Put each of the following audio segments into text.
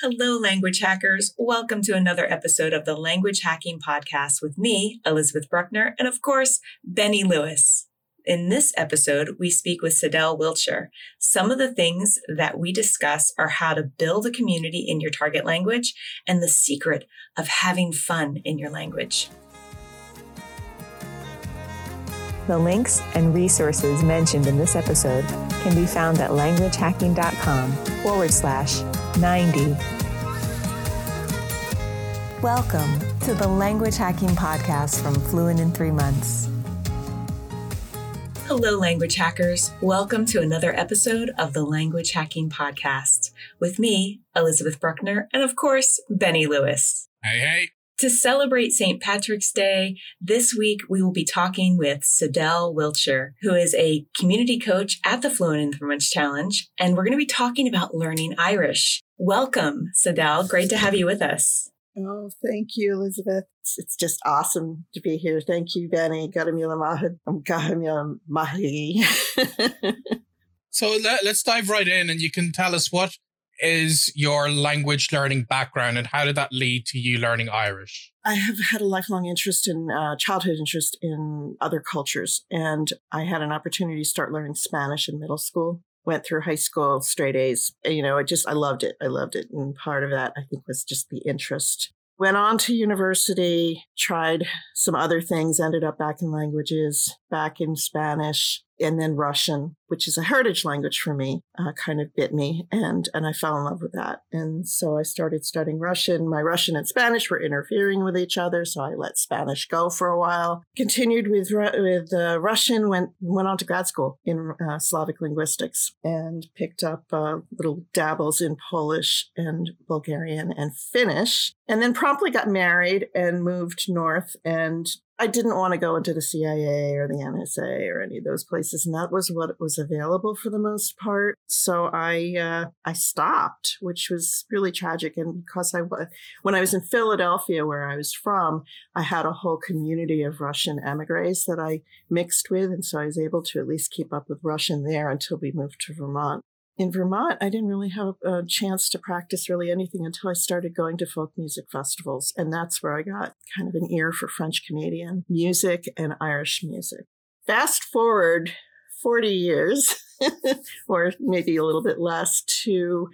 Hello, language hackers. Welcome to another episode of the Language Hacking Podcast with me, Elizabeth Bruckner, and of course, Benny Lewis. In this episode, we speak with Sadell Wiltshire. Some of the things that we discuss are how to build a community in your target language and the secret of having fun in your language. The links and resources mentioned in this episode can be found at languagehacking.com forward slash 90. Welcome to the Language Hacking Podcast from Fluent in Three Months. Hello, language hackers. Welcome to another episode of the Language Hacking Podcast with me, Elizabeth Bruckner, and of course, Benny Lewis. Hey, hey. To celebrate St. Patrick's Day, this week we will be talking with Sadell Wiltshire, who is a community coach at the Fluent in Three Months Challenge, and we're going to be talking about learning Irish. Welcome, Sadell. Great to have you with us. Oh, thank you, Elizabeth. It's, it's just awesome to be here. Thank you, Benny. Um, so let, let's dive right in and you can tell us what is your language learning background and how did that lead to you learning Irish? I have had a lifelong interest in uh, childhood interest in other cultures, and I had an opportunity to start learning Spanish in middle school. Went through high school straight A's. You know, I just I loved it. I loved it, and part of that I think was just the interest. Went on to university, tried some other things, ended up back in languages, back in Spanish, and then Russian, which is a heritage language for me, uh, kind of bit me, and and I fell in love with that. And so I started studying Russian. My Russian and Spanish were interfering with each other, so I let Spanish go for a while. Continued with with uh, Russian. Went went on to grad school in uh, Slavic linguistics and picked up uh, little dabbles in Polish and Bulgarian and Finnish. And then promptly got married and moved north and I didn't want to go into the CIA or the NSA or any of those places, and that was what was available for the most part. So I uh, I stopped, which was really tragic. And because I was, when I was in Philadelphia, where I was from, I had a whole community of Russian emigres that I mixed with, and so I was able to at least keep up with Russian there until we moved to Vermont in Vermont, I didn't really have a chance to practice really anything until I started going to folk music festivals. And that's where I got kind of an ear for French Canadian music and Irish music. Fast forward 40 years, or maybe a little bit less, to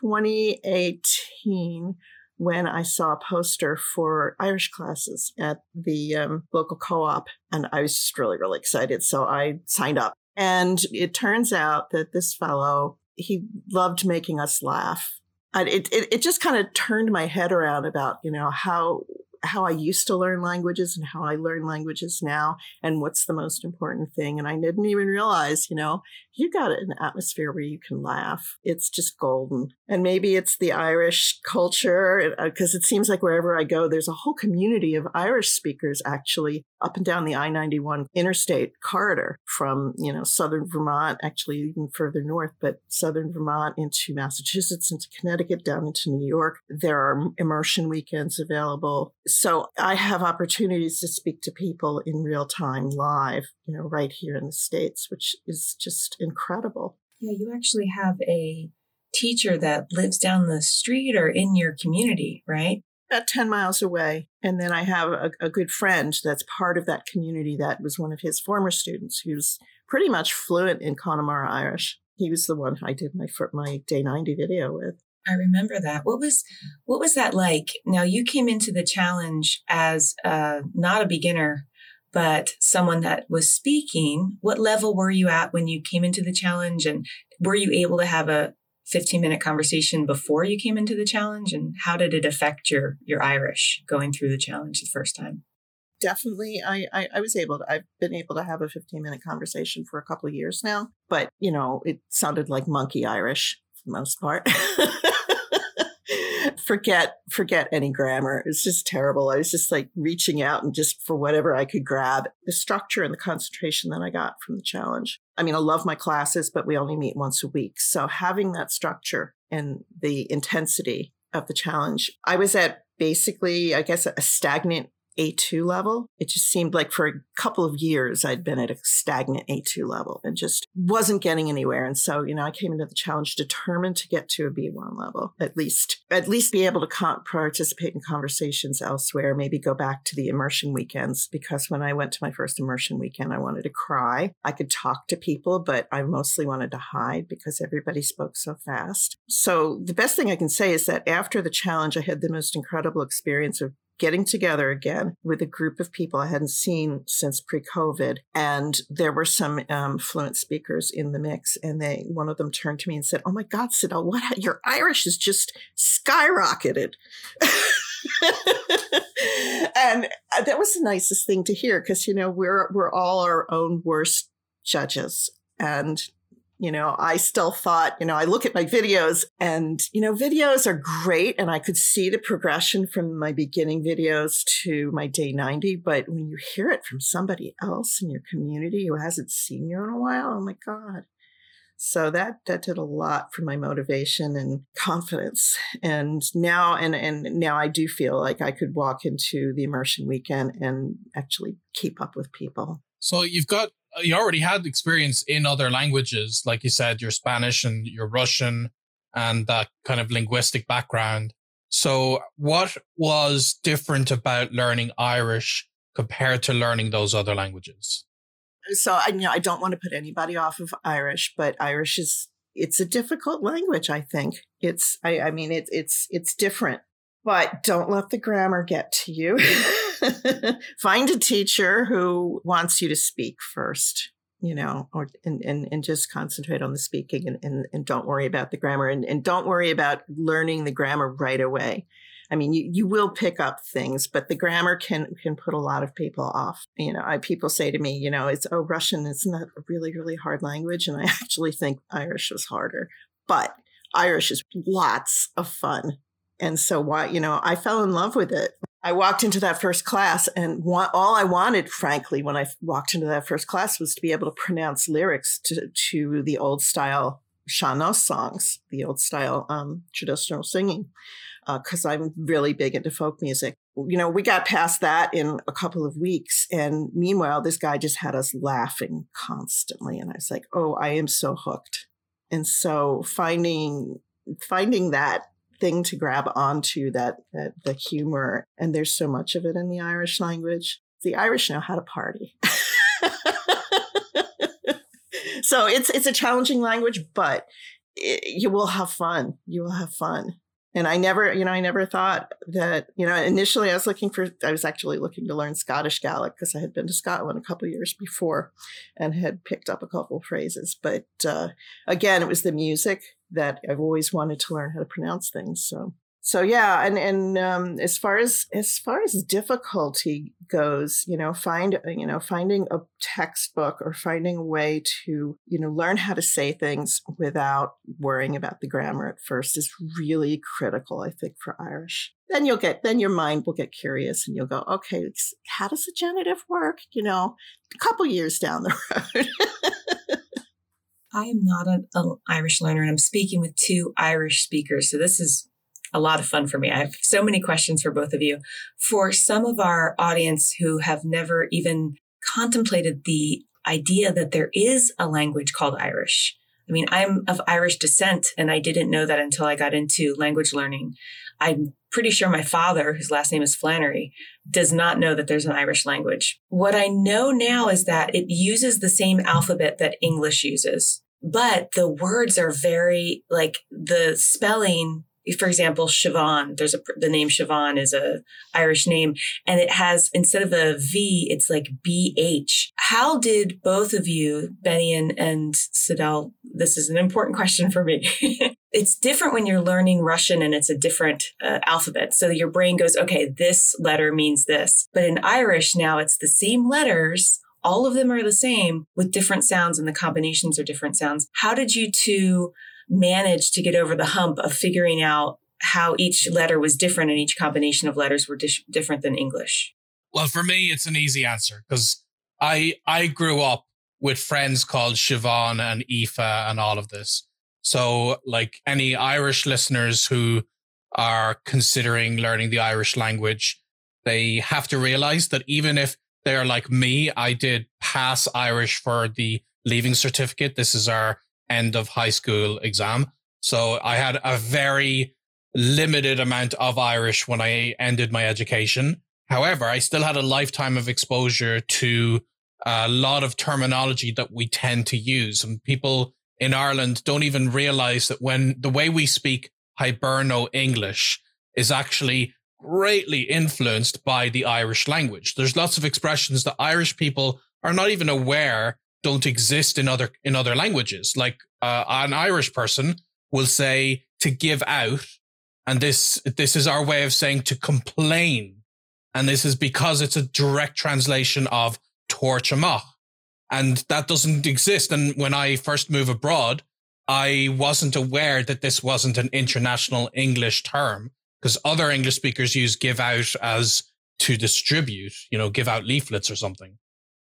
2018 when I saw a poster for Irish classes at the um, local co op. And I was just really, really excited. So I signed up. And it turns out that this fellow, he loved making us laugh. It, it, it just kind of turned my head around about, you know, how how I used to learn languages and how I learn languages now and what's the most important thing. And I didn't even realize, you know, you got an atmosphere where you can laugh. It's just golden. And maybe it's the Irish culture because uh, it seems like wherever I go, there's a whole community of Irish speakers actually up and down the I 91 interstate corridor from, you know, southern Vermont, actually even further north, but southern Vermont into Massachusetts, into Connecticut, down into New York. There are immersion weekends available. So I have opportunities to speak to people in real time live, you know, right here in the States, which is just incredible. Yeah, you actually have a teacher that lives down the street or in your community, right? About 10 miles away. And then I have a, a good friend that's part of that community that was one of his former students who's pretty much fluent in Connemara Irish. He was the one I did my my day 90 video with. I remember that. What was what was that like? Now you came into the challenge as uh, not a beginner, but someone that was speaking. What level were you at when you came into the challenge, and were you able to have a 15 minute conversation before you came into the challenge? And how did it affect your your Irish going through the challenge the first time? definitely I, I, I was able to i've been able to have a 15 minute conversation for a couple of years now but you know it sounded like monkey irish the most part forget forget any grammar. It's just terrible. I was just like reaching out and just for whatever I could grab. The structure and the concentration that I got from the challenge. I mean, I love my classes, but we only meet once a week. So having that structure and the intensity of the challenge, I was at basically, I guess, a stagnant A2 level. It just seemed like for a couple of years I'd been at a stagnant A2 level and just wasn't getting anywhere. And so, you know, I came into the challenge determined to get to a B1 level, at least, at least be able to con- participate in conversations elsewhere, maybe go back to the immersion weekends. Because when I went to my first immersion weekend, I wanted to cry. I could talk to people, but I mostly wanted to hide because everybody spoke so fast. So the best thing I can say is that after the challenge, I had the most incredible experience of getting together again with a group of people I hadn't seen since pre-COVID, and there were some um, fluent speakers in the mix. And they, one of them turned to me and said, "Oh my God, Sidel, what your Irish is just skyrocketed." and uh, that was the nicest thing to hear because you know we're we're all our own worst judges and you know, I still thought, you know, I look at my videos and, you know, videos are great and I could see the progression from my beginning videos to my day 90. But when you hear it from somebody else in your community who hasn't seen you in a while, oh my God. So that that did a lot for my motivation and confidence. And now and and now I do feel like I could walk into the immersion weekend and actually keep up with people. So you've got Uh, you already had experience in other languages, like you said, your Spanish and your Russian and that kind of linguistic background. So what was different about learning Irish compared to learning those other languages? So I you know I don't want to put anybody off of Irish, but Irish is it's a difficult language, I think. It's I, I mean it's it's it's different. But don't let the grammar get to you. Find a teacher who wants you to speak first, you know, or and, and, and just concentrate on the speaking and, and, and don't worry about the grammar and, and don't worry about learning the grammar right away. I mean, you, you will pick up things, but the grammar can can put a lot of people off. You know, I, people say to me, you know, it's oh Russian, it's not a really really hard language, and I actually think Irish was harder. But Irish is lots of fun, and so why you know I fell in love with it. I walked into that first class, and all I wanted, frankly, when I walked into that first class, was to be able to pronounce lyrics to, to the old style sean-nós songs, the old style um, traditional singing, because uh, I'm really big into folk music. You know, we got past that in a couple of weeks, and meanwhile, this guy just had us laughing constantly, and I was like, "Oh, I am so hooked." And so finding finding that thing to grab onto that, that the humor and there's so much of it in the irish language. The irish know how to party. So it's it's a challenging language but it, you will have fun. You will have fun. And I never, you know, I never thought that, you know, initially I was looking for, I was actually looking to learn Scottish Gaelic because I had been to Scotland a couple years before and had picked up a couple phrases. But uh, again, it was the music that I've always wanted to learn how to pronounce things. So. So yeah and and um, as far as as far as difficulty goes you know find you know finding a textbook or finding a way to you know learn how to say things without worrying about the grammar at first is really critical i think for irish. Then you'll get then your mind will get curious and you'll go okay how does the genitive work? You know a couple years down the road I am not an Irish learner, and I'm speaking with two Irish speakers. So this is a lot of fun for me. I have so many questions for both of you. For some of our audience who have never even contemplated the idea that there is a language called Irish. I mean, I'm of Irish descent and I didn't know that until I got into language learning. I'm pretty sure my father, whose last name is Flannery, does not know that there's an Irish language. What I know now is that it uses the same alphabet that English uses, but the words are very like the spelling for example, Siobhan, there's a, the name Siobhan is a Irish name and it has, instead of a V, it's like BH. How did both of you, Benny and, and Sidel, this is an important question for me. it's different when you're learning Russian and it's a different uh, alphabet. So your brain goes, okay, this letter means this. But in Irish now it's the same letters all of them are the same with different sounds and the combinations are different sounds. How did you two manage to get over the hump of figuring out how each letter was different and each combination of letters were dis- different than English? Well, for me, it's an easy answer because I I grew up with friends called Siobhan and Aoife and all of this. So, like any Irish listeners who are considering learning the Irish language, they have to realize that even if they're like me, I did pass Irish for the leaving certificate. This is our end of high school exam. So I had a very limited amount of Irish when I ended my education. However, I still had a lifetime of exposure to a lot of terminology that we tend to use. And people in Ireland don't even realize that when the way we speak Hiberno English is actually greatly influenced by the Irish language. There's lots of expressions that Irish people are not even aware don't exist in other in other languages. Like uh, an Irish person will say to give out, and this this is our way of saying to complain, and this is because it's a direct translation of tabhairt amach, and that doesn't exist. And when I first moved abroad, I wasn't aware that this wasn't an international English term because other English speakers use give out as to distribute, you know, give out leaflets or something.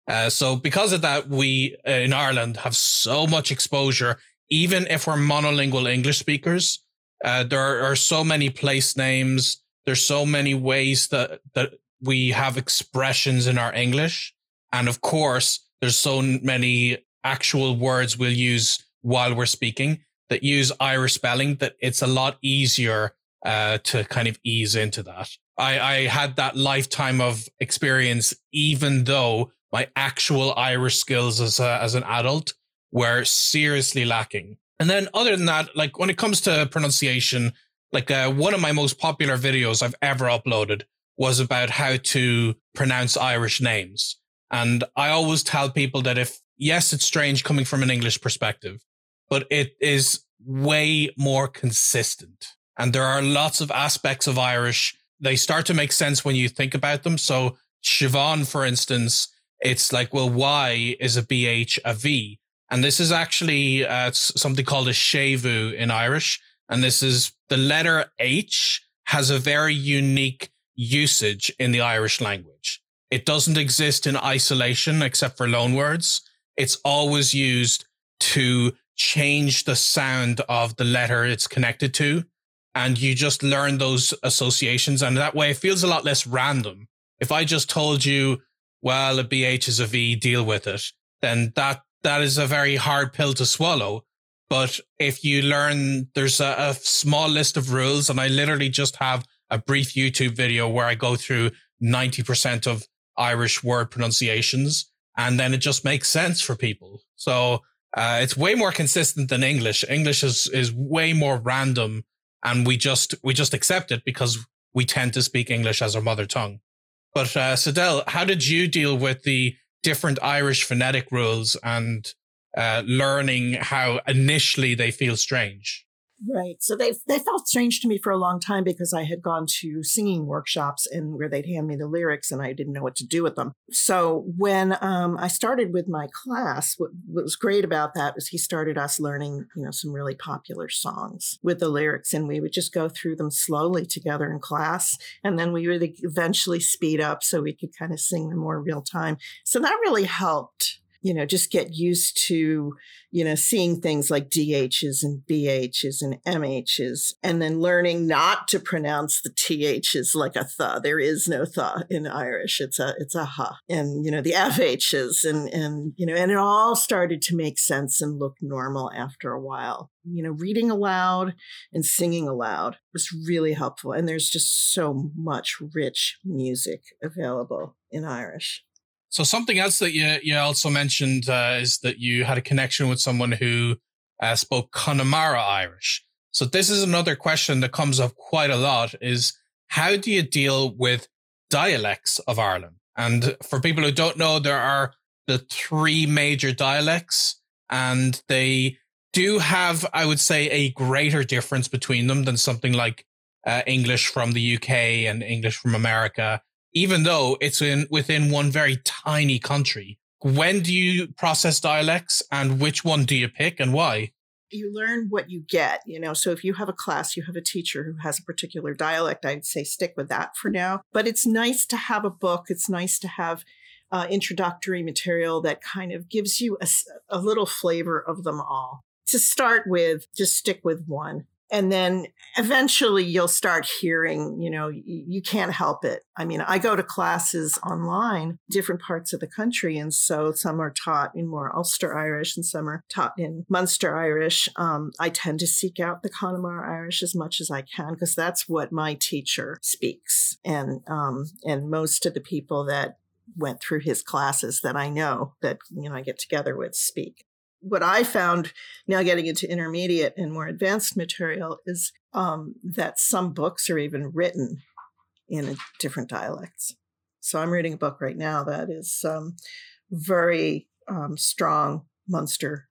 Uh, so because of that, we uh, in Ireland have so much exposure, even if we're monolingual English speakers. Uh, there are so many place names. There's so many ways that, that we have expressions in our English. And of course, there's so many actual words we'll use while we're speaking that use Irish spelling that it's a lot easier uh, to kind of ease into that. I, I had that lifetime of experience, even though my actual Irish skills as a, as an adult were seriously lacking. And then other than that, like when it comes to pronunciation, like uh, one of my most popular videos I've ever uploaded was about how to pronounce Irish names. And I always tell people that if, yes, it's strange coming from an English perspective, but it is way more consistent. And there are lots of aspects of Irish. They start to make sense when you think about them. So Siobhan, for instance, it's like, well, why is a BH a V? And this is actually uh, something called a séimhiú in Irish. And this is the letter H has a very unique usage in the Irish language. It doesn't exist in isolation except for loanwords. It's always used to change the sound of the letter it's connected to and you just learn those associations. And that way it feels a lot less random. If I just told you, well, a BH is a V, deal with it, then that, that is a very hard pill to swallow. But if you learn, there's a, a small list of rules and I literally just have a brief YouTube video where I go through 90% of Irish word pronunciations and then it just makes sense for people. So, uh, it's way more consistent than English. English is, is way more random and we just we just accept it because we tend to speak English as our mother tongue. But uh, Sadell, how did you deal with the different Irish phonetic rules and uh, learning how initially they feel strange? Right. So they they felt strange to me for a long time because I had gone to singing workshops and where they'd hand me the lyrics and I didn't know what to do with them. So when um, I started with my class, what, what, was great about that was he started us learning, you know, some really popular songs with the lyrics, and we would just go through them slowly together in class, and then we would eventually speed up so we could kind of sing them more real time. So that really helped you know, just get used to, you know, seeing things like DHs and BHs and MHs and then learning not to pronounce the THs like a th. There is no th in Irish. It's a, it's a ha. And, you know, the FHs and, and, you know, and it all started to make sense and look normal after a while. You know, reading aloud and singing aloud was really helpful. And there's just so much rich music available in Irish. So something else that you you also mentioned uh, is that you had a connection with someone who uh, spoke Connemara Irish. So this is another question that comes up quite a lot: is how do you deal with dialects of Ireland? And for people who don't know, there are the three major dialects, and they do have, I would say, a greater difference between them than something like uh, English from the UK and English from America even though it's in within one very tiny country. When do you process dialects and which one do you pick and why? You learn what you get, you know. So if you have a class, you have a teacher who has a particular dialect, I'd say stick with that for now. But it's nice to have a book. It's nice to have uh, introductory material that kind of gives you a, a little flavor of them all. To start with, just stick with one and then eventually you'll start hearing you know you, can't help it. I mean i go to classes online different parts of the country and so some are taught in more ulster irish and some are taught in munster irish. Um, i tend to seek out the connemara irish as much as i can because that's what my teacher speaks. And um, and most of the people that went through his classes that i know that you know i get together with speak what I found now getting into intermediate and more advanced material is um, that some books are even written in different dialects. So I'm reading a book right now that is um, very um, strong Munster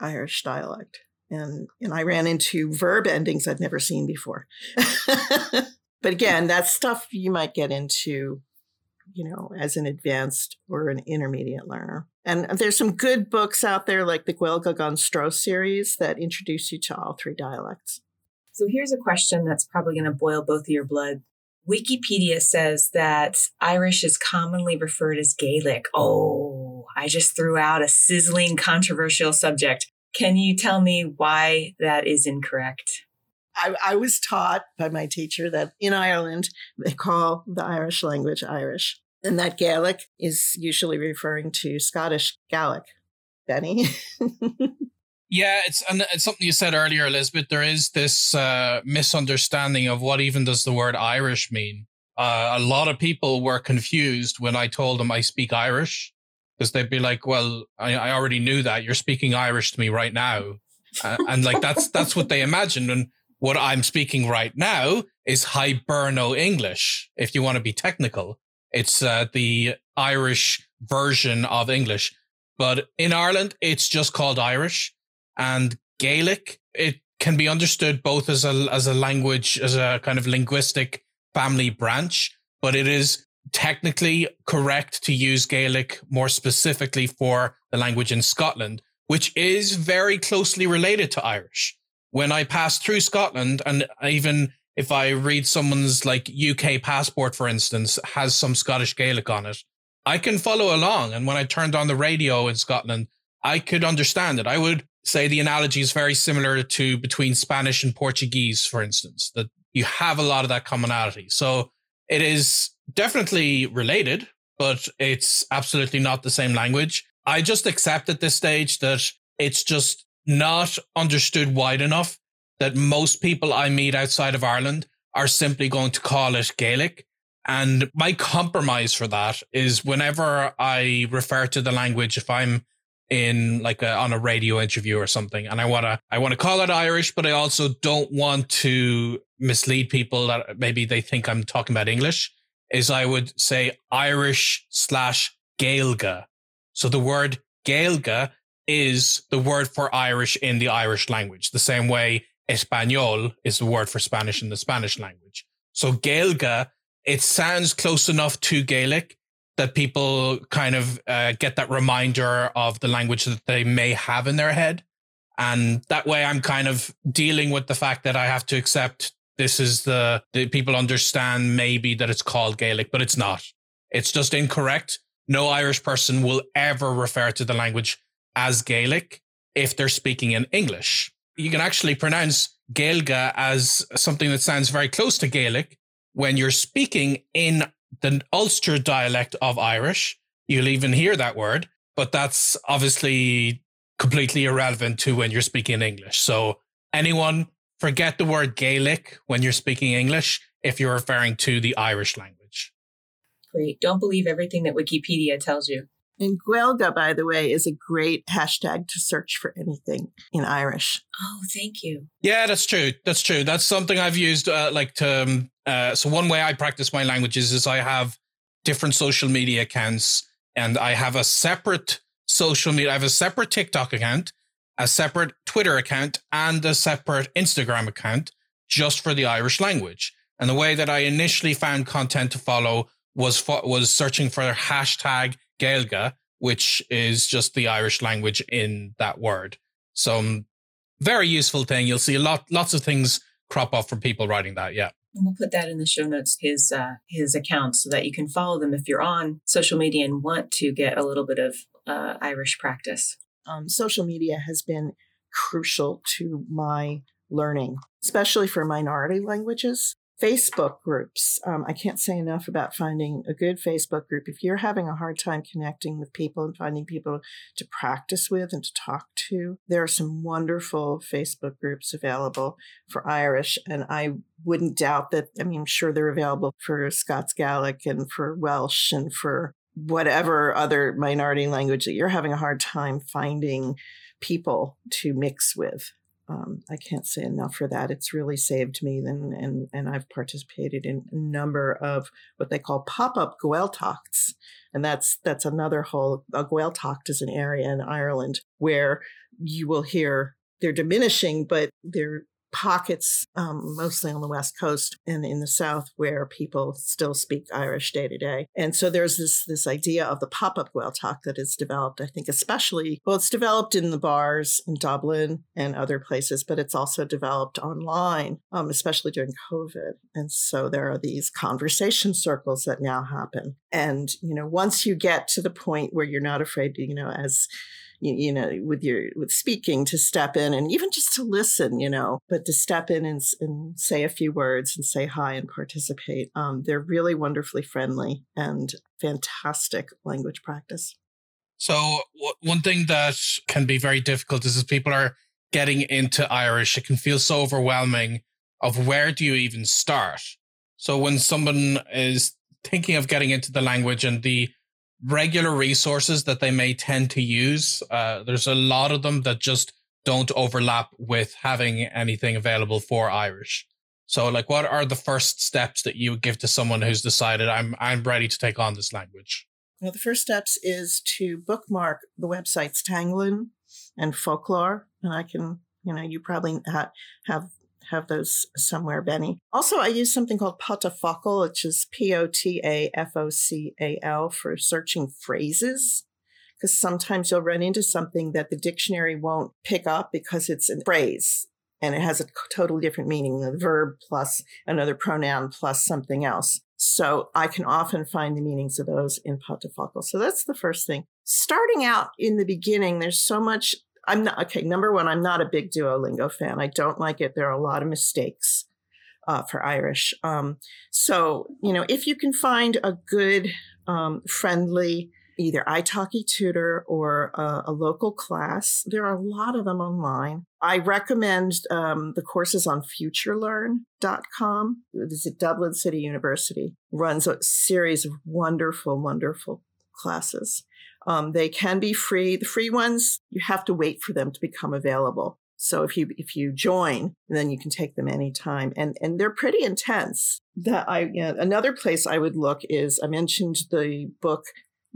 Irish dialect. And, and I ran into verb endings I'd never seen before. but again, that's stuff you might get into you know, as an advanced or an intermediate learner. And uh, there's some good books out there like the Gaeilge gan Stro series that introduce you to all three dialects. So here's a question that's probably going to boil both of your blood. Wikipedia says that Irish is commonly referred as Gaelic. Oh, I just threw out a sizzling controversial subject. Can you tell me why that is incorrect? I, I, was taught by my teacher that in Ireland, they call the Irish language Irish. And that Gaelic is usually referring to Scottish Gaelic. Benny? yeah, it's, and it's something you said earlier, Elizabeth. There is this uh, misunderstanding of what even does the word Irish mean. Uh, a lot of people were confused when I told them I speak Irish because they'd be like, well, I, I, already knew that. You're speaking Irish to me right now. Uh, and like that's that's what they imagined. And what I'm speaking right now is Hiberno English, if you want to be technical. It's uh, the Irish version of English. But in Ireland, it's just called Irish and Gaelic. It can be understood both as a, as a language, as a kind of linguistic family branch, but it is technically correct to use Gaelic more specifically for the language in Scotland, which is very closely related to Irish when I pass through Scotland, and even if I read someone's like UK passport, for instance, has some Scottish Gaelic on it, I can follow along. And when I turned on the radio in Scotland, I could understand it. I would say the analogy is very similar to between Spanish and Portuguese, for instance, that you have a lot of that commonality. So it is definitely related, but it's absolutely not the same language. I just accept at this stage that it's just not understood wide enough that most people I meet outside of Ireland are simply going to call it Gaelic. And my compromise for that is whenever I refer to the language, if I'm in like a, on a radio interview or something, and I want to, I want to call it Irish, but I also don't want to mislead people that maybe they think I'm talking about English is I would say Irish slash Gaeilge. So the word Gaeilge is the word for Irish in the Irish language, the same way Espanol is the word for Spanish in the Spanish language. So Gaeilge, it sounds close enough to Gaelic that people kind of uh, get that reminder of the language that they may have in their head. And that way I'm kind of dealing with the fact that I have to accept this is the, the people understand maybe that it's called Gaelic, but it's not. It's just incorrect. No Irish person will ever refer to the language as Gaelic if they're speaking in English. You can actually pronounce Gaeilge as something that sounds very close to Gaelic when you're speaking in the Ulster dialect of Irish. You'll even hear that word, but that's obviously completely irrelevant to when you're speaking English. So anyone forget the word Gaelic when you're speaking English if you're referring to the Irish language. Great. Don't believe everything that Wikipedia tells you. And Gaeilge, by the way, is a great hashtag to search for anything in Irish. Oh, thank you. Yeah, that's true. That's true. That's something I've used uh, like to. Um, uh, so one way I practice my languages is I have different social media accounts, and I have a separate social media. I have a separate TikTok account, a separate Twitter account, and a separate Instagram account just for the Irish language. And the way that I initially found content to follow was fo- was searching for hashtag Gaeilge, which is just the Irish language in that word. Some very useful thing. You'll see a lot, lots of things crop up from people writing that. Yeah. And we'll put that in the show notes, his uh, his account, so that you can follow them if you're on social media and want to get a little bit of uh, Irish practice. Um, social media has been crucial to my learning, especially for minority languages. Facebook groups. Um, I can't say enough about finding a good Facebook group. If you're having a hard time connecting with people and finding people to practice with and to talk to, there are some wonderful Facebook groups available for Irish. And I wouldn't doubt that, I mean, I'm sure they're available for Scots Gaelic and for Welsh and for whatever other minority language that you're having a hard time finding people to mix with um, I can't say enough for that. It's really saved me, and and and I've participated in a number of what they call pop up Gaeltachts, and that's that's another whole. A Gaeltacht is an area in Ireland where you will hear they're diminishing, but they're pockets, um, mostly on the West Coast and in the South, where people still speak Irish day to day. And so there's this this idea of the pop up Gaeltacht that is developed. I think, especially well, it's developed in the bars in Dublin and other places, but it's also developed online, um, especially during COVID. And so there are these conversation circles that now happen. And you know, once you get to the point where you're not afraid you know, as you, you, know, with your with speaking to step in and even just to listen, you know, but to step in and, and say a few words and say hi and participate. Um, they're really wonderfully friendly and fantastic language practice. So w- one thing that can be very difficult is if people are getting into Irish, it can feel so overwhelming of where do you even start? So when someone is thinking of getting into the language and the regular resources that they may tend to use. Uh, there's a lot of them that just don't overlap with having anything available for Irish. So, like, what are the first steps that you would give to someone who's decided I'm I'm ready to take on this language? Well, the first steps is to bookmark the websites Teanglann and Foclóir, and I can, you know, you probably ha- have have those somewhere, Benny. Also, I use something called Potafocal, which is P O T A F O C A L for searching phrases. Because sometimes you'll run into something that the dictionary won't pick up because it's a phrase and it has a totally different meaning the verb plus another pronoun plus something else. So I can often find the meanings of those in Potafocal. So that's the first thing. Starting out in the beginning, there's so much I'm not okay. Number one, I'm not a big Duolingo fan. I don't like it. There are a lot of mistakes uh, for Irish. Um, so you know, if you can find a good, um, friendly, either italki tutor or a, a, local class, there are a lot of them online. I recommend um, the courses on FutureLearn.com. This is Dublin City University runs a series of wonderful, wonderful classes. Um, they can be free. The free ones, you have to wait for them to become available. So if you if you join, then you can take them anytime, and and they're pretty intense. That I you know, another place I would look is I mentioned the book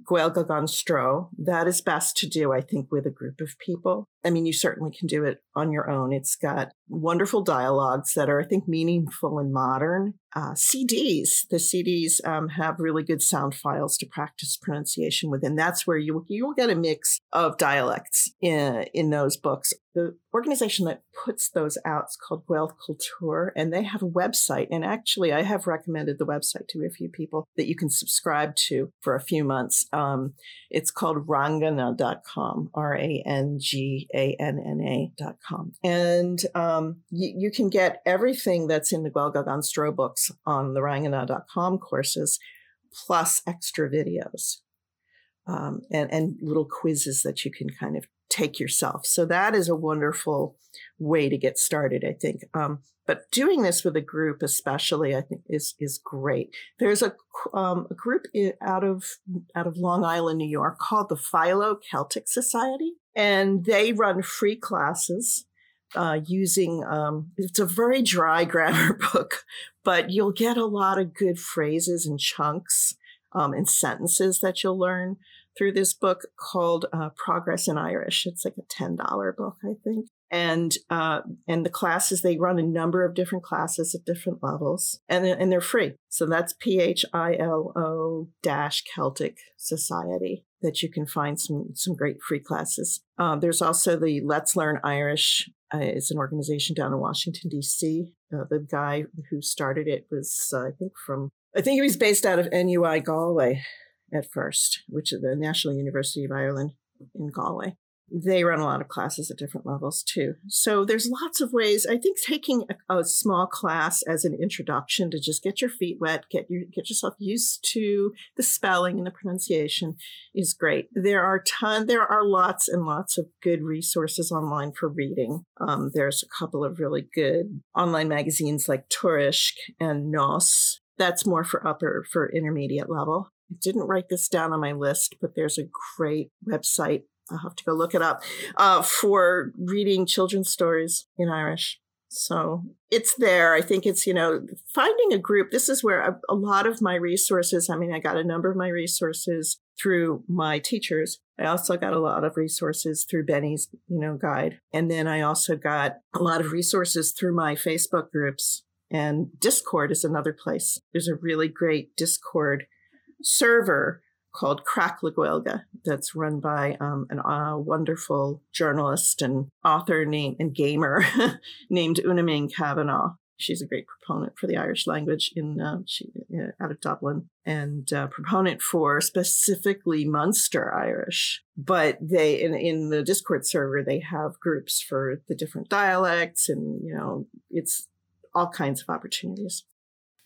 Gaeilge gan Stro. That is best to do, I think, with a group of people. I mean, you certainly can do it on your own. It's got wonderful dialogues that are, I think, meaningful and modern. Uh, CDs, the CDs um, have really good sound files to practice pronunciation with, and that's where you you will get a mix of dialects in in those books. The organization that puts those out is called Gaeilge Culture, and they have a website. And actually, I have recommended the website to a few people that you can subscribe to for a few months. Um, it's called ranganna.com, R A N G a-N-N-A.com. And um, you, you, can get everything that's in the Gaeilge gan Stro books on the ranganna.com courses, plus extra videos um, and, and little quizzes that you can kind of take yourself. So that is a wonderful way to get started, I think. Um, but doing this with a group, especially, I think is is great. There's a, um, a group out of out of Long Island, New York, called the Philo Celtic Society, and they run free classes uh, using. Um, it's a very dry grammar book, but you'll get a lot of good phrases and chunks um, and sentences that you'll learn through this book called uh, Progress in Irish. It's like a ten dollar book, I think and uh, and the classes they run a number of different classes at different levels and and they're free so that's p-h-i-l-o dash celtic society that you can find some some great free classes. Um, there's also the let's learn irish uh, it's an organization down in washington d.c uh, the guy who started it was uh, i think from i think he was based out of nui galway at first which is the national university of ireland in galway they run a lot of classes at different levels too. So there's lots of ways. I think taking a, a, small class as an introduction to just get your feet wet, get your get yourself used to the spelling and the pronunciation is great. There are ton there are lots and lots of good resources online for reading. Um, there's a couple of really good online magazines like Tuairisc and Nos. That's more for upper for intermediate level. I didn't write this down on my list, but there's a great website I'll have to go look it up uh, for reading children's stories in Irish. So it's there. I think it's, you know, finding a group. This is where a, a, lot of my resources, I mean, I got a number of my resources through my teachers. I also got a lot of resources through Benny's, you know, guide. And then I also got a lot of resources through my Facebook groups. And Discord is another place. There's a really great Discord server called Craic le Gaeilge that's run by um, a uh, wonderful journalist and author and gamer named Úna-Minh Kavanagh. She's a great proponent for the Irish language in uh, she, uh, out of Dublin and uh, proponent for specifically Munster Irish. But they in, in the Discord server they have groups for the different dialects and you know it's all kinds of opportunities.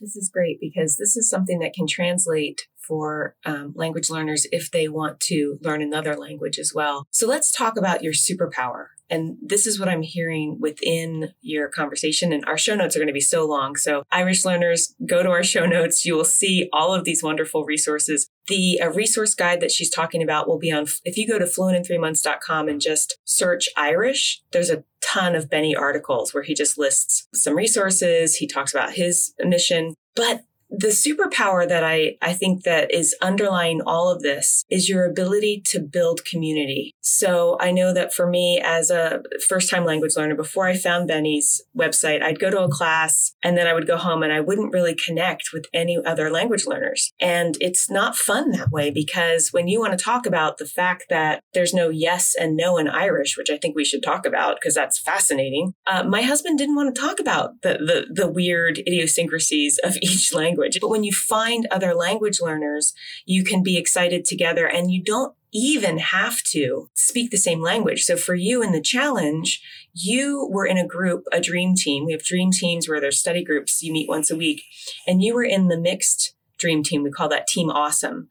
This is great because this is something that can translate for um, language learners if they want to learn another language as well. So let's talk about your superpower. And this is what I'm hearing within your conversation. And our show notes are going to be so long. So, Irish learners, go to our show notes. You will see all of these wonderful resources. The uh, resource guide that she's talking about will be on, if you go to fluentin3months.com and just search Irish, there's a ton of Benny articles where he just lists some resources. He talks about his mission. But the superpower that I, I think that is underlying all of this is your ability to build community. So I know that for me as a first time language learner, before I found Benny's website, I'd go to a class and then I would go home and I wouldn't really connect with any other language learners. And it's not fun that way because when you want to talk about the fact that there's no yes and no in Irish, which I think we should talk about because that's fascinating. Uh, my husband didn't want to talk about the, the, the weird idiosyncrasies of each language language. But when you find other language learners, you can be excited together and you don't even have to speak the same language. So for you in the challenge, you were in a group, a dream team. We have dream teams where there's study groups. You meet once a week and you were in the mixed dream team. We call that team awesome.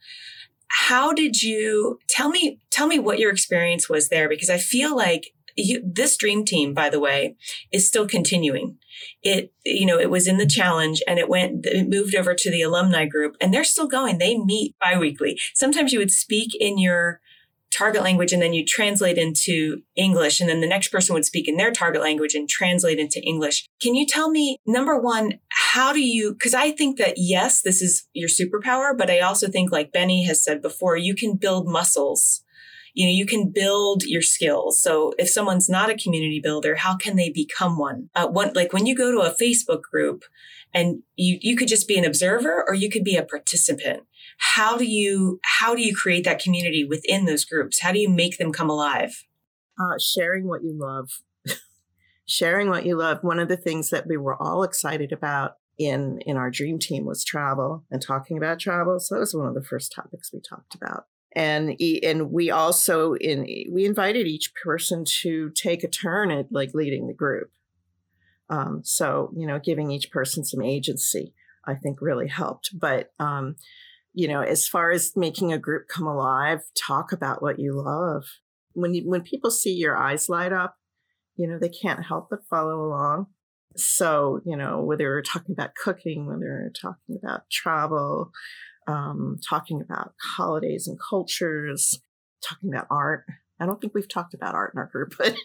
How did you tell me, tell me what your experience was there? Because I feel like you, this dream team, by the way, is still continuing. It, you know, it was in the challenge and it went, it moved over to the alumni group and they're still going. They meet biweekly. Sometimes you would speak in your target language and then you translate into English and then the next person would speak in their target language and translate into English. Can you tell me, number one, how do you, cause I think that yes, this is your superpower, but I also think like Benny has said before, you can build muscles you know, you can build your skills. So if someone's not a community builder, how can they become one? Uh, one like when you go to a Facebook group and you, you could just be an observer or you could be a participant. How do you, how do you create that community within those groups? How do you make them come alive? Uh, sharing what you love. sharing what you love. One of the things that we were all excited about in in our dream team was travel and talking about travel. So that was one of the first topics we talked about and and we also in we invited each person to take a turn at like leading the group. Um, so you know giving each person some agency i think really helped. But um, you know as far as making a group come alive talk about what you love. When you when people see your eyes light up you know they can't help but follow along. So you know whether we're talking about cooking whether we're talking about travel um, talking about holidays and cultures, talking about art. I don't think we've talked about art in our group, but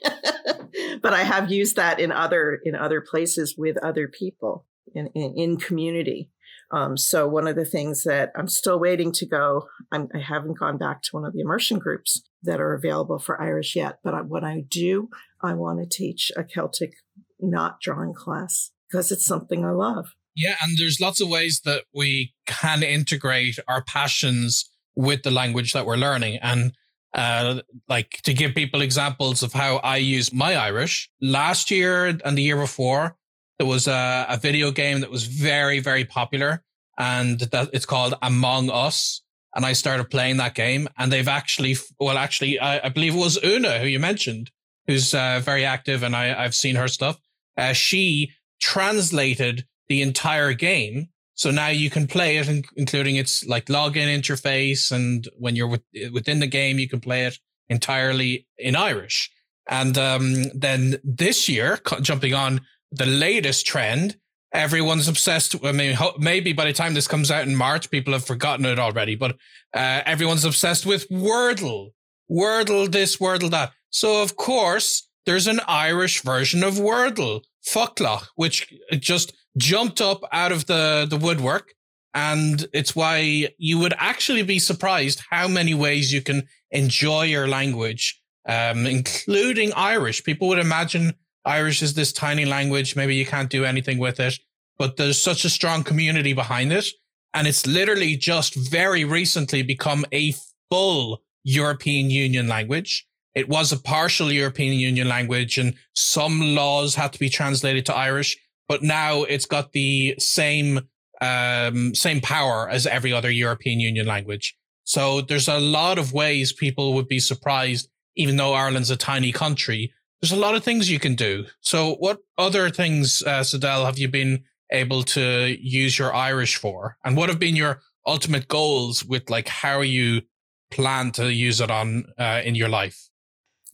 but I have used that in other in other places with other people in in, in community. Um, so one of the things that I'm still waiting to go, I'm, I have not gone back to one of the immersion groups that are available for Irish yet. But I, what I do, I want to teach a Celtic knot drawing class because it's something I love. Yeah, and there's lots of ways that we can integrate our passions with the language that we're learning. And uh, like to give people examples of how I use my Irish. Last year and the year before, there was a, a video game that was very, very popular, and that it's called Among Us. and I started playing that game. And they've actually, well, actually, I, I believe it was Una who you mentioned, who's uh, very active, and I, I've seen her stuff. Uh, she translated the entire game. So now you can play it, including its like login interface. And when you're with, within the game, you can play it entirely in Irish. And um, then this year, jumping on the latest trend, everyone's obsessed. I mean, maybe by the time this comes out in March, people have forgotten it already, but uh, everyone's obsessed with Wordle. Wordle this, Wordle that. So, of course, there's an Irish version of Wordle, Foclach, which just jumped up out of the, the woodwork. And it's why you would actually be surprised how many ways you can enjoy your language, um, including Irish. People would imagine Irish is this tiny language. Maybe you can't do anything with it, but there's such a strong community behind it. And it's literally just very recently become a full European Union language. It was a partial European Union language and some laws had to be translated to Irish, but now it's got the same, um, same power as every other European Union language. So there's a lot of ways people would be surprised, even though Ireland's a tiny country. There's a lot of things you can do. So what other things, uh, have you been able to use your Irish for? And what have been your ultimate goals with like how you plan to use it on uh, in your life?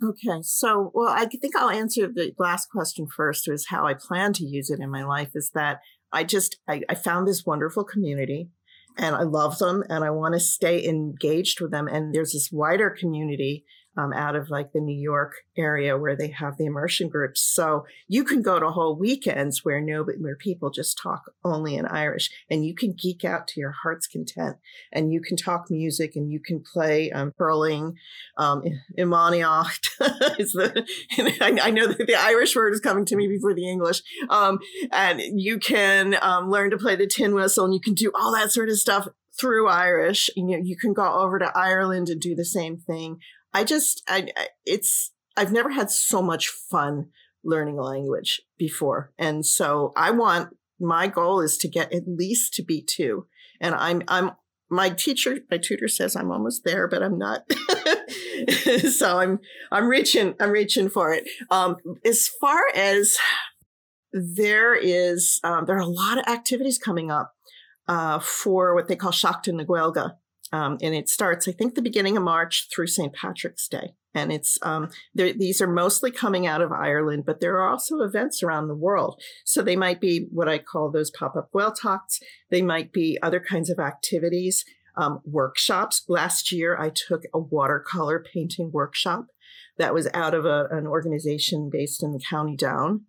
Okay, so well, I think I'll answer the last question first. Is how I plan to use it in my life. Is that I just I, I found this wonderful community, and I love them, and I want to stay engaged with them. And there's this wider community um, out of like the New York area where they have the immersion groups. So you can go to whole weekends where nobody, where people just talk only in Irish and you can geek out to your heart's content and you can talk music and you can play um, hurling. Um, iománaíocht is the, I know that the Irish word is coming to me before the English. Um, and you can um, learn to play the tin whistle and you can do all that sort of stuff through Irish. You know, you can go over to Ireland and do the same thing. I just, I, it's, I've never had so much fun learning a language before. And so I want, my goal is to get at least to B2. And I'm, I'm, my teacher, my tutor says I'm almost there, but I'm not. so I'm, I'm reaching, I'm reaching for it. Um, as far as there is, um, there are a lot of activities coming up, uh, for what they call Seachtain na Gaeilge. Um, and it starts, I think, the beginning of March through St. Patrick's Day. And it's um, these are mostly coming out of Ireland, but there are also events around the world. So they might be what I call those pop-up well talks. They might be other kinds of activities, um, workshops. Last year, I took a watercolor painting workshop that was out of a, an organization based in the County Down,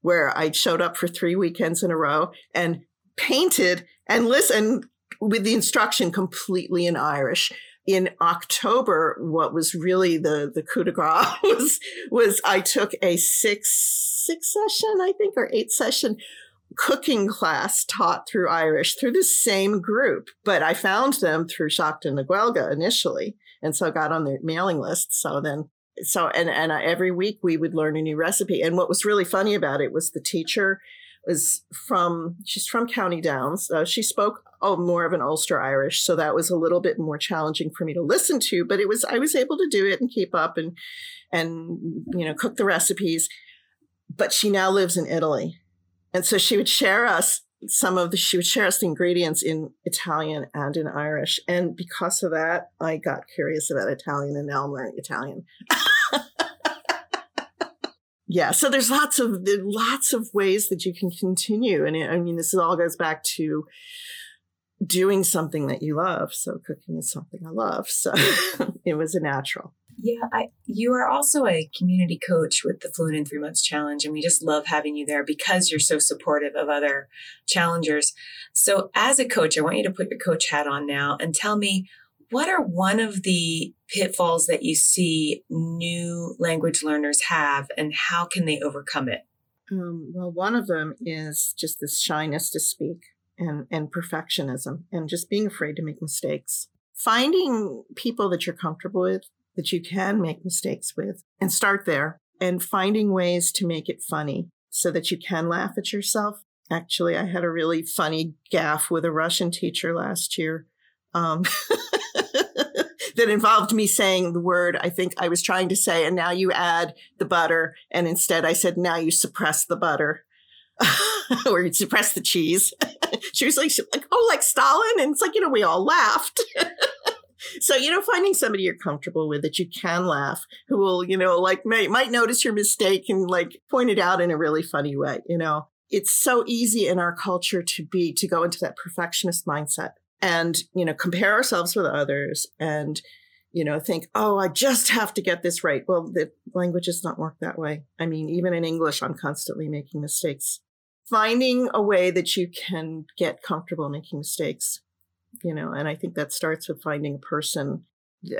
where I showed up for three weekends in a row and painted and listened with the instruction completely in Irish. In October, what was really the, the coup de grace was, was I took a six, six session, I think, or eight session cooking class taught through Irish through the same group, but I found them through Seachtain na Gaeilge initially. And so I got on their mailing list. So then, so, and, and every week we would learn a new recipe. And what was really funny about it was the teacher was from she's from County Downs. Uh, she spoke oh more of an Ulster Irish, so that was a little bit more challenging for me to listen to. But it was I was able to do it and keep up and and you know cook the recipes. But she now lives in Italy, and so she would share us some of the she would share us the ingredients in Italian and in Irish. And because of that, I got curious about Italian, and now I'm learning Italian. yeah so there's lots of lots of ways that you can continue and i mean this all goes back to doing something that you love. So cooking is something i love. So it was a natural. Yeah I, you are also a community coach with the fluent in three months challenge and we just love having you there because you're so supportive of other challengers. So as a coach i want you to put your coach hat on now and tell me what are one of the pitfalls that you see new language learners have, and how can they overcome it? Um, well, one of them is just this shyness to speak and, and perfectionism and just being afraid to make mistakes. Finding people that you're comfortable with, that you can make mistakes with, and start there and finding ways to make it funny so that you can laugh at yourself. Actually, I had a really funny gaffe with a Russian teacher last year. Um, that involved me saying the word I think I was trying to say, and now you add the butter. And instead I said, now you suppress the butter. or you suppress the cheese. she was like, like, oh, like Stalin. And it's like, you know, we all laughed. so, you know, finding somebody you're comfortable with that you can laugh, who will, you know, like may, might notice your mistake and like point it out in a really funny way, you know. It's so easy in our culture to be, to go into that perfectionist mindset and you know compare ourselves with others and you know think oh i just have to get this right well the language does not work that way i mean even in english i'm constantly making mistakes finding a way that you can get comfortable making mistakes you know and i think that starts with finding a person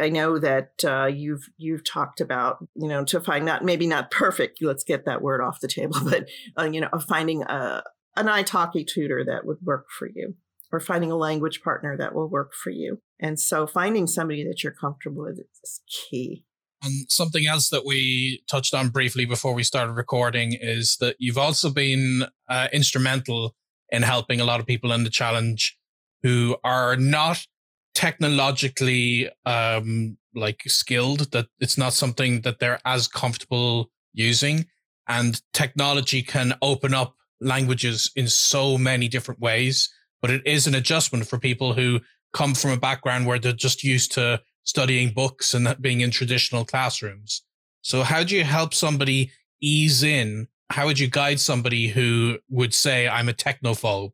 i know that uh, you've you've talked about you know to find not maybe not perfect let's get that word off the table but uh, you know finding a an italki tutor that would work for you or finding a language partner that will work for you. And so finding somebody that you're comfortable with is key. And something else that we touched on briefly before we started recording is that you've also been uh, instrumental in helping a lot of people in the challenge who are not technologically um, like skilled that it's not something that they're as comfortable using. And technology can open up languages in so many different ways but it is an adjustment for people who come from a background where they're just used to studying books and being in traditional classrooms. So how do you help somebody ease in? How would you guide somebody who would say, I'm a technophobe?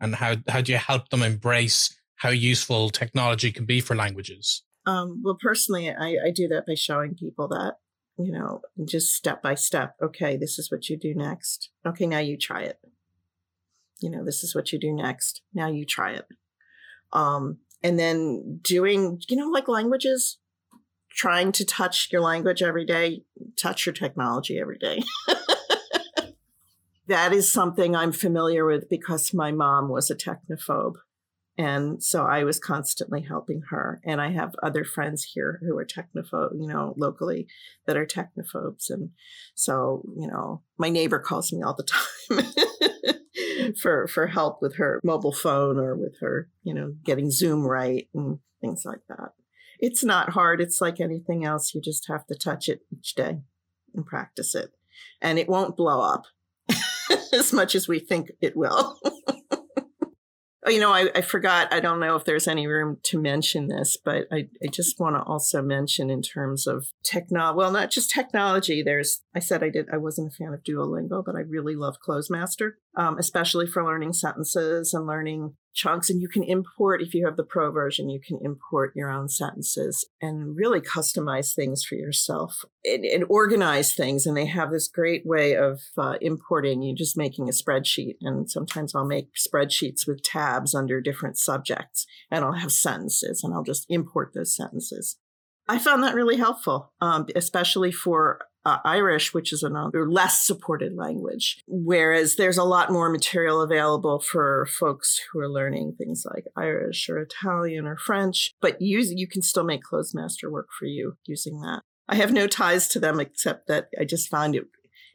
And how, how do you help them embrace how useful technology can be for languages? Um, well, personally, I, I do that by showing people that, you know, just step by step. Okay, this is what you do next. Okay, now you try it you know, this is what you do next. Now you try it. Um, and then doing, you know, like languages, trying to touch your language every day, touch your technology every day. that is something I'm familiar with because my mom was a technophobe. And so I was constantly helping her. And I have other friends here who are technophobe, you know, locally that are technophobes. And so, you know, my neighbor calls me all the time. for for help with her mobile phone or with her, you know, getting Zoom right and things like that. It's not hard. It's like anything else. You just have to touch it each day and practice it. And it won't blow up as much as we think it will. Oh, you know, I, I, forgot. I don't know if there's any room to mention this, but I, I just want to also mention in terms of technology. Well, not just technology. There's, I said I did, I wasn't a fan of Duolingo, but I really love Clozemaster, um, especially for learning sentences and learning chunks. And you can import if you have the pro version you can import your own sentences and really customize things for yourself and, and organize things. And they have this great way of uh, importing you just making a spreadsheet. And sometimes i'll make spreadsheets with tabs under different subjects and i'll have sentences and i'll just import those sentences. I found that really helpful, um, especially for uh, Irish, which is another less supported language. Whereas there's a lot more material available for folks who are learning things like Irish or Italian or French, but use, you can still make Clozemaster work for you using that. I have no ties to them except that I just find it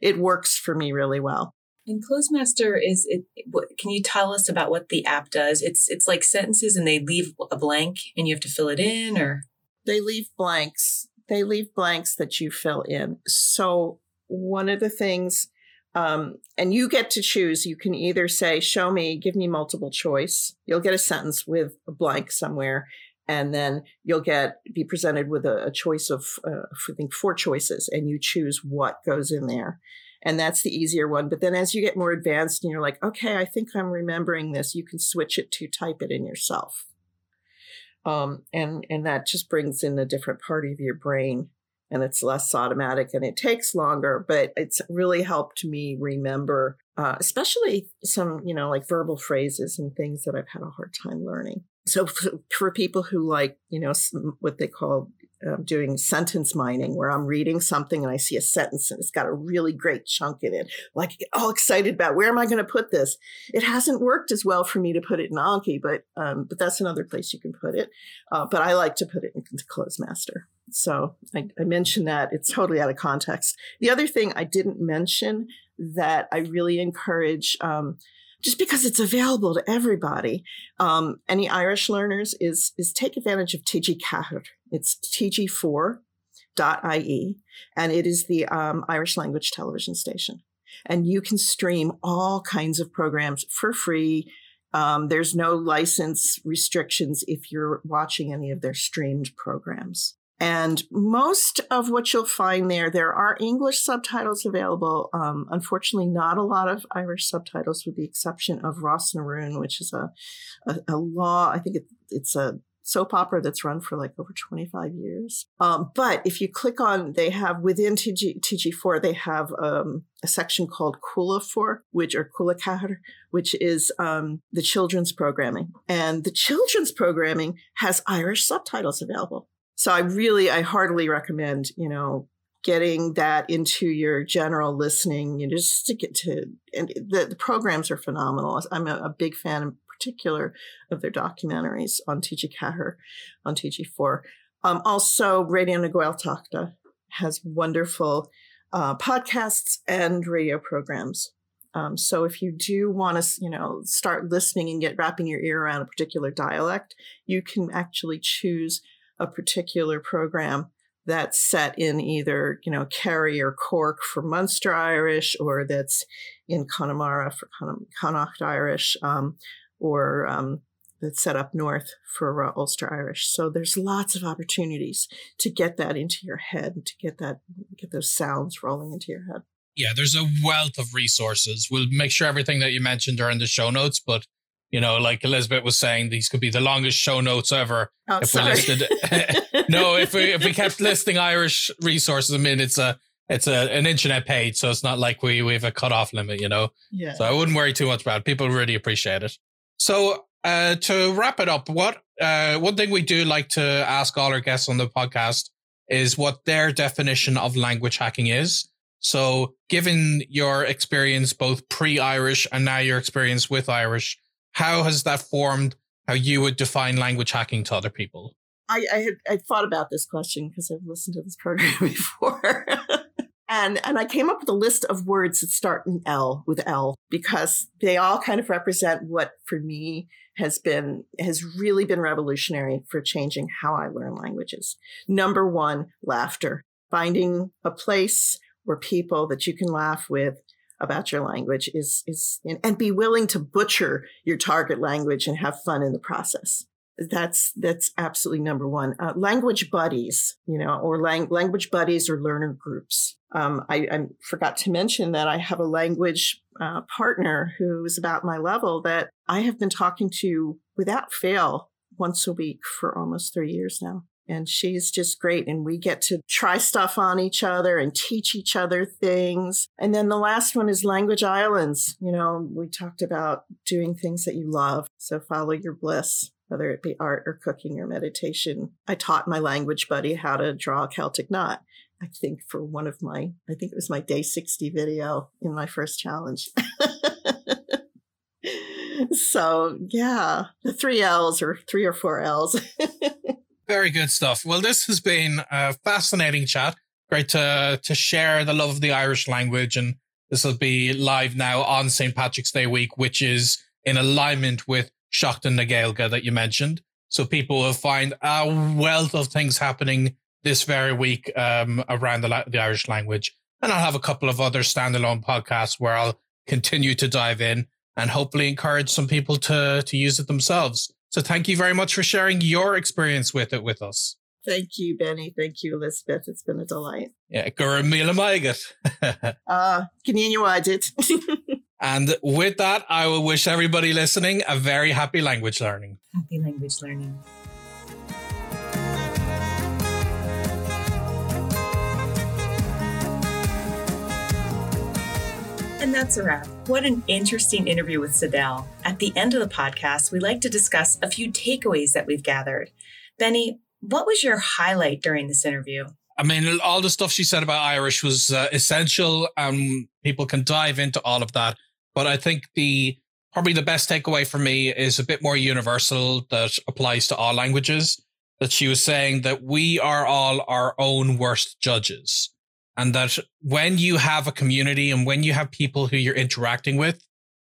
it works for me really well. And Clozemaster is it, what, can you tell us about what the app does? It's it's like sentences and they leave a blank and you have to fill it in or they leave blanks they leave blanks that you fill in. So one of the things, um, and you get to choose. You can either say, "Show me," give me multiple choice. You'll get a sentence with a blank somewhere, and then you'll get be presented with a, a choice of uh, I think four choices, and you choose what goes in there. And that's the easier one. But then as you get more advanced and you're like, okay, I think I'm remembering this, you can switch it to type it in yourself um, and and that just brings in a different part of your brain and it's less automatic and it takes longer but it's really helped me remember uh, especially some you know like verbal phrases and things that i've had a hard time learning. So for, for people who like you know what they call um, doing sentence mining where I'm reading something and I see a sentence and it's got a really great chunk in it. Like all excited about where am I going to put this? It hasn't worked as well for me to put it in Anki, but um, but that's another place you can put it. Uh, but I like to put it into Clozemaster. So I, I mentioned that it's totally out of context. The other thing I didn't mention that I really encourage um, just because it's available to everybody. Um, any Irish learners is is take advantage of TG Ceathair. It's tg4.ie, and it is the um, Irish language television station. And you can stream all kinds of programs for free. Um, there's no license restrictions if you're watching any of their streamed programs. And most of what you'll find there, there are English subtitles available. Um, unfortunately, not a lot of Irish subtitles, with the exception of Ros na Rún, which is a, a, a law. I think it, it's a soap opera that's run for like over 25 years. Um, but if you click on, they have within TG, TG4, they have um, a section called 4, which or Ceathair, which is um, the children's programming. And the children's programming has Irish subtitles available. So I really, I heartily recommend, you know, getting that into your general listening. You know, just stick it to, and the, the programs are phenomenal. I'm a, a, big fan in particular of their documentaries on TG Ceathair, on TG4. Um, also, Raidió na Gaeltachta has wonderful uh, podcasts and radio programs. Um, so if you do want to, you know, start listening and get wrapping your ear around a particular dialect, you can actually choose a particular program that's set in either, you know, Kerry or Cork for Munster Irish, or that's in Connemara for Connacht Irish, um, or um, that's set up north for uh, Ulster Irish. So there's lots of opportunities to get that into your head and to get that, get those sounds rolling into your head. Yeah, there's a wealth of resources. We'll make sure everything that you mentioned are in the show notes, but you know, like Elizabeth was saying, these could be the longest show notes ever. Oh, if sorry. we listed, no, if we if we kept listing Irish resources, I mean, it's a it's a an internet page, so it's not like we we have a cutoff limit, you know. Yeah. So I wouldn't worry too much about it. People really appreciate it. So uh, to wrap it up, what uh, one thing we do like to ask all our guests on the podcast is what their definition of language hacking is. So, given your experience both pre-Irish and now your experience with Irish, how has that formed how you would define language hacking to other people? I, I had I thought about this question because I've listened to this program before. and and I came up with a list of words that start in L with L because they all kind of represent what for me has been has really been revolutionary for changing how I learn languages. Number 1, laughter. Finding a place where people that you can laugh with about your language is is and be willing to butcher your target language and have fun in the process. That's that's absolutely number one. Uh, language buddies you know or lang- language buddies or learner groups. Um, I, I, forgot to mention that i have a language uh, partner who is about my level that i have been talking to without fail once a week for almost three years now and she's just great. And we get to try stuff on each other and teach each other things. And then the last one is Language Islands. You know, we talked about doing things that you love. So follow your bliss, whether it be art or cooking or meditation. I taught my language buddy how to draw a Celtic knot. I think for one of my, I think it was my day 60 video in my first challenge. so yeah, the three L's or three or four L's. Very good stuff. Well, this has been a fascinating chat. Great to to share the love of the Irish language, and this will be live now on St. Patrick's Day week, which is in alignment with Seachtain na Gaeilge that you mentioned. So people will find a wealth of things happening this very week um, around the, the Irish language. And I'll have a couple of other standalone podcasts where I'll continue to dive in and hopefully encourage some people to to use it themselves. So thank you very much for sharing your experience with it with us. Thank you, Benny. Thank you, Elizabeth. It's been a delight. Yeah, Gura Mila Maigat. Uh, it. And with that, I will wish everybody listening a very happy language learning. Happy language learning. And that's a wrap. What an interesting interview with Sadell. At the end of the podcast, we like to discuss a few takeaways that we've gathered. Benny, what was your highlight during this interview? I mean, all the stuff she said about Irish was uh, essential, and people can dive into all of that. But I think the probably the best takeaway for me is a bit more universal that applies to all languages. That she was saying that we are all our own worst judges and that when you have a community and when you have people who you're interacting with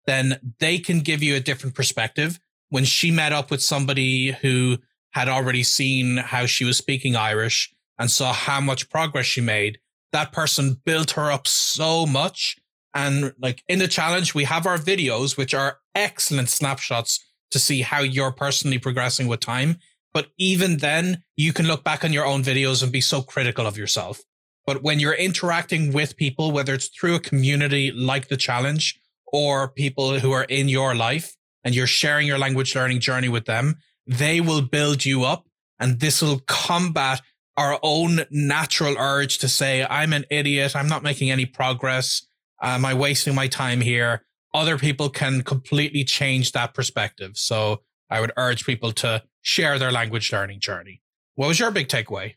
then they can give you a different perspective. When she met up with somebody who had already seen how she was speaking Irish and saw how much progress she made, that person built her up so much. And like in the challenge, we have our videos, which are excellent snapshots to see how you're personally progressing with time. But even then, you can look back on your own videos and be so critical of yourself. But when you're interacting with people, whether it's through a community like the challenge or people who are in your life and you're sharing your language learning journey with them, they will build you up and this will combat our own natural urge to say, I'm an idiot. I'm not making any progress. Am I wasting my time here? Other people can completely change that perspective. So I would urge people to share their language learning journey. What was your big takeaway?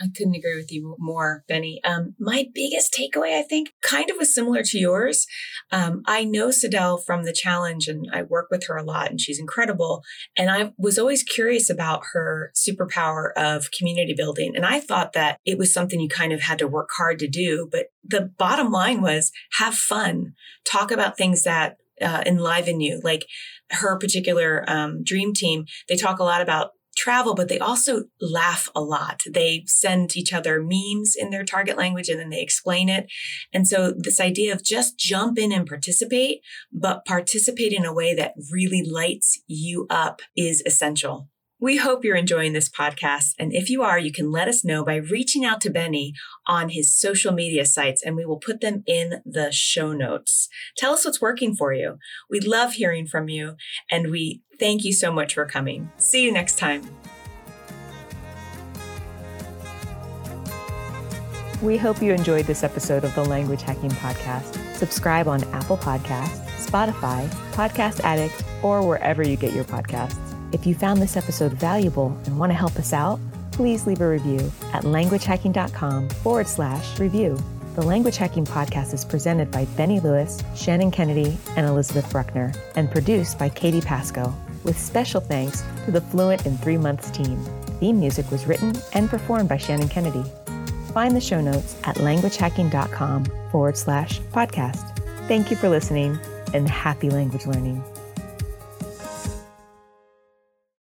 I couldn't agree with you more, Benny. Um, my biggest takeaway, I think, kind of was similar to yours. Um, I know Sadell from the challenge and I work with her a lot and she's incredible. And I was always curious about her superpower of community building. And I thought that it was something you kind of had to work hard to do. But the bottom line was have fun, talk about things that uh, enliven you. Like her particular um, dream team, they talk a lot about travel, but they also laugh a lot. They send each other memes in their target language and then they explain it. And so this idea of just jump in and participate, but participate in a way that really lights you up is essential. We hope you're enjoying this podcast. And if you are, you can let us know by reaching out to Benny on his social media sites and we will put them in the show notes. Tell us what's working for you. We love hearing from you and we thank you so much for coming. See you next time. We hope you enjoyed this episode of the Language Hacking Podcast. Subscribe on Apple Podcasts, Spotify, Podcast Addict, or wherever you get your podcasts. If you found this episode valuable and want to help us out, please leave a review at languagehacking.com forward slash review. The Language Hacking Podcast is presented by Benny Lewis, Shannon Kennedy, and Elizabeth Bruckner, and produced by Katie Pasco, with special thanks to the Fluent in Three Months team. Theme music was written and performed by Shannon Kennedy. Find the show notes at languagehacking.com forward slash podcast. Thank you for listening and happy language learning.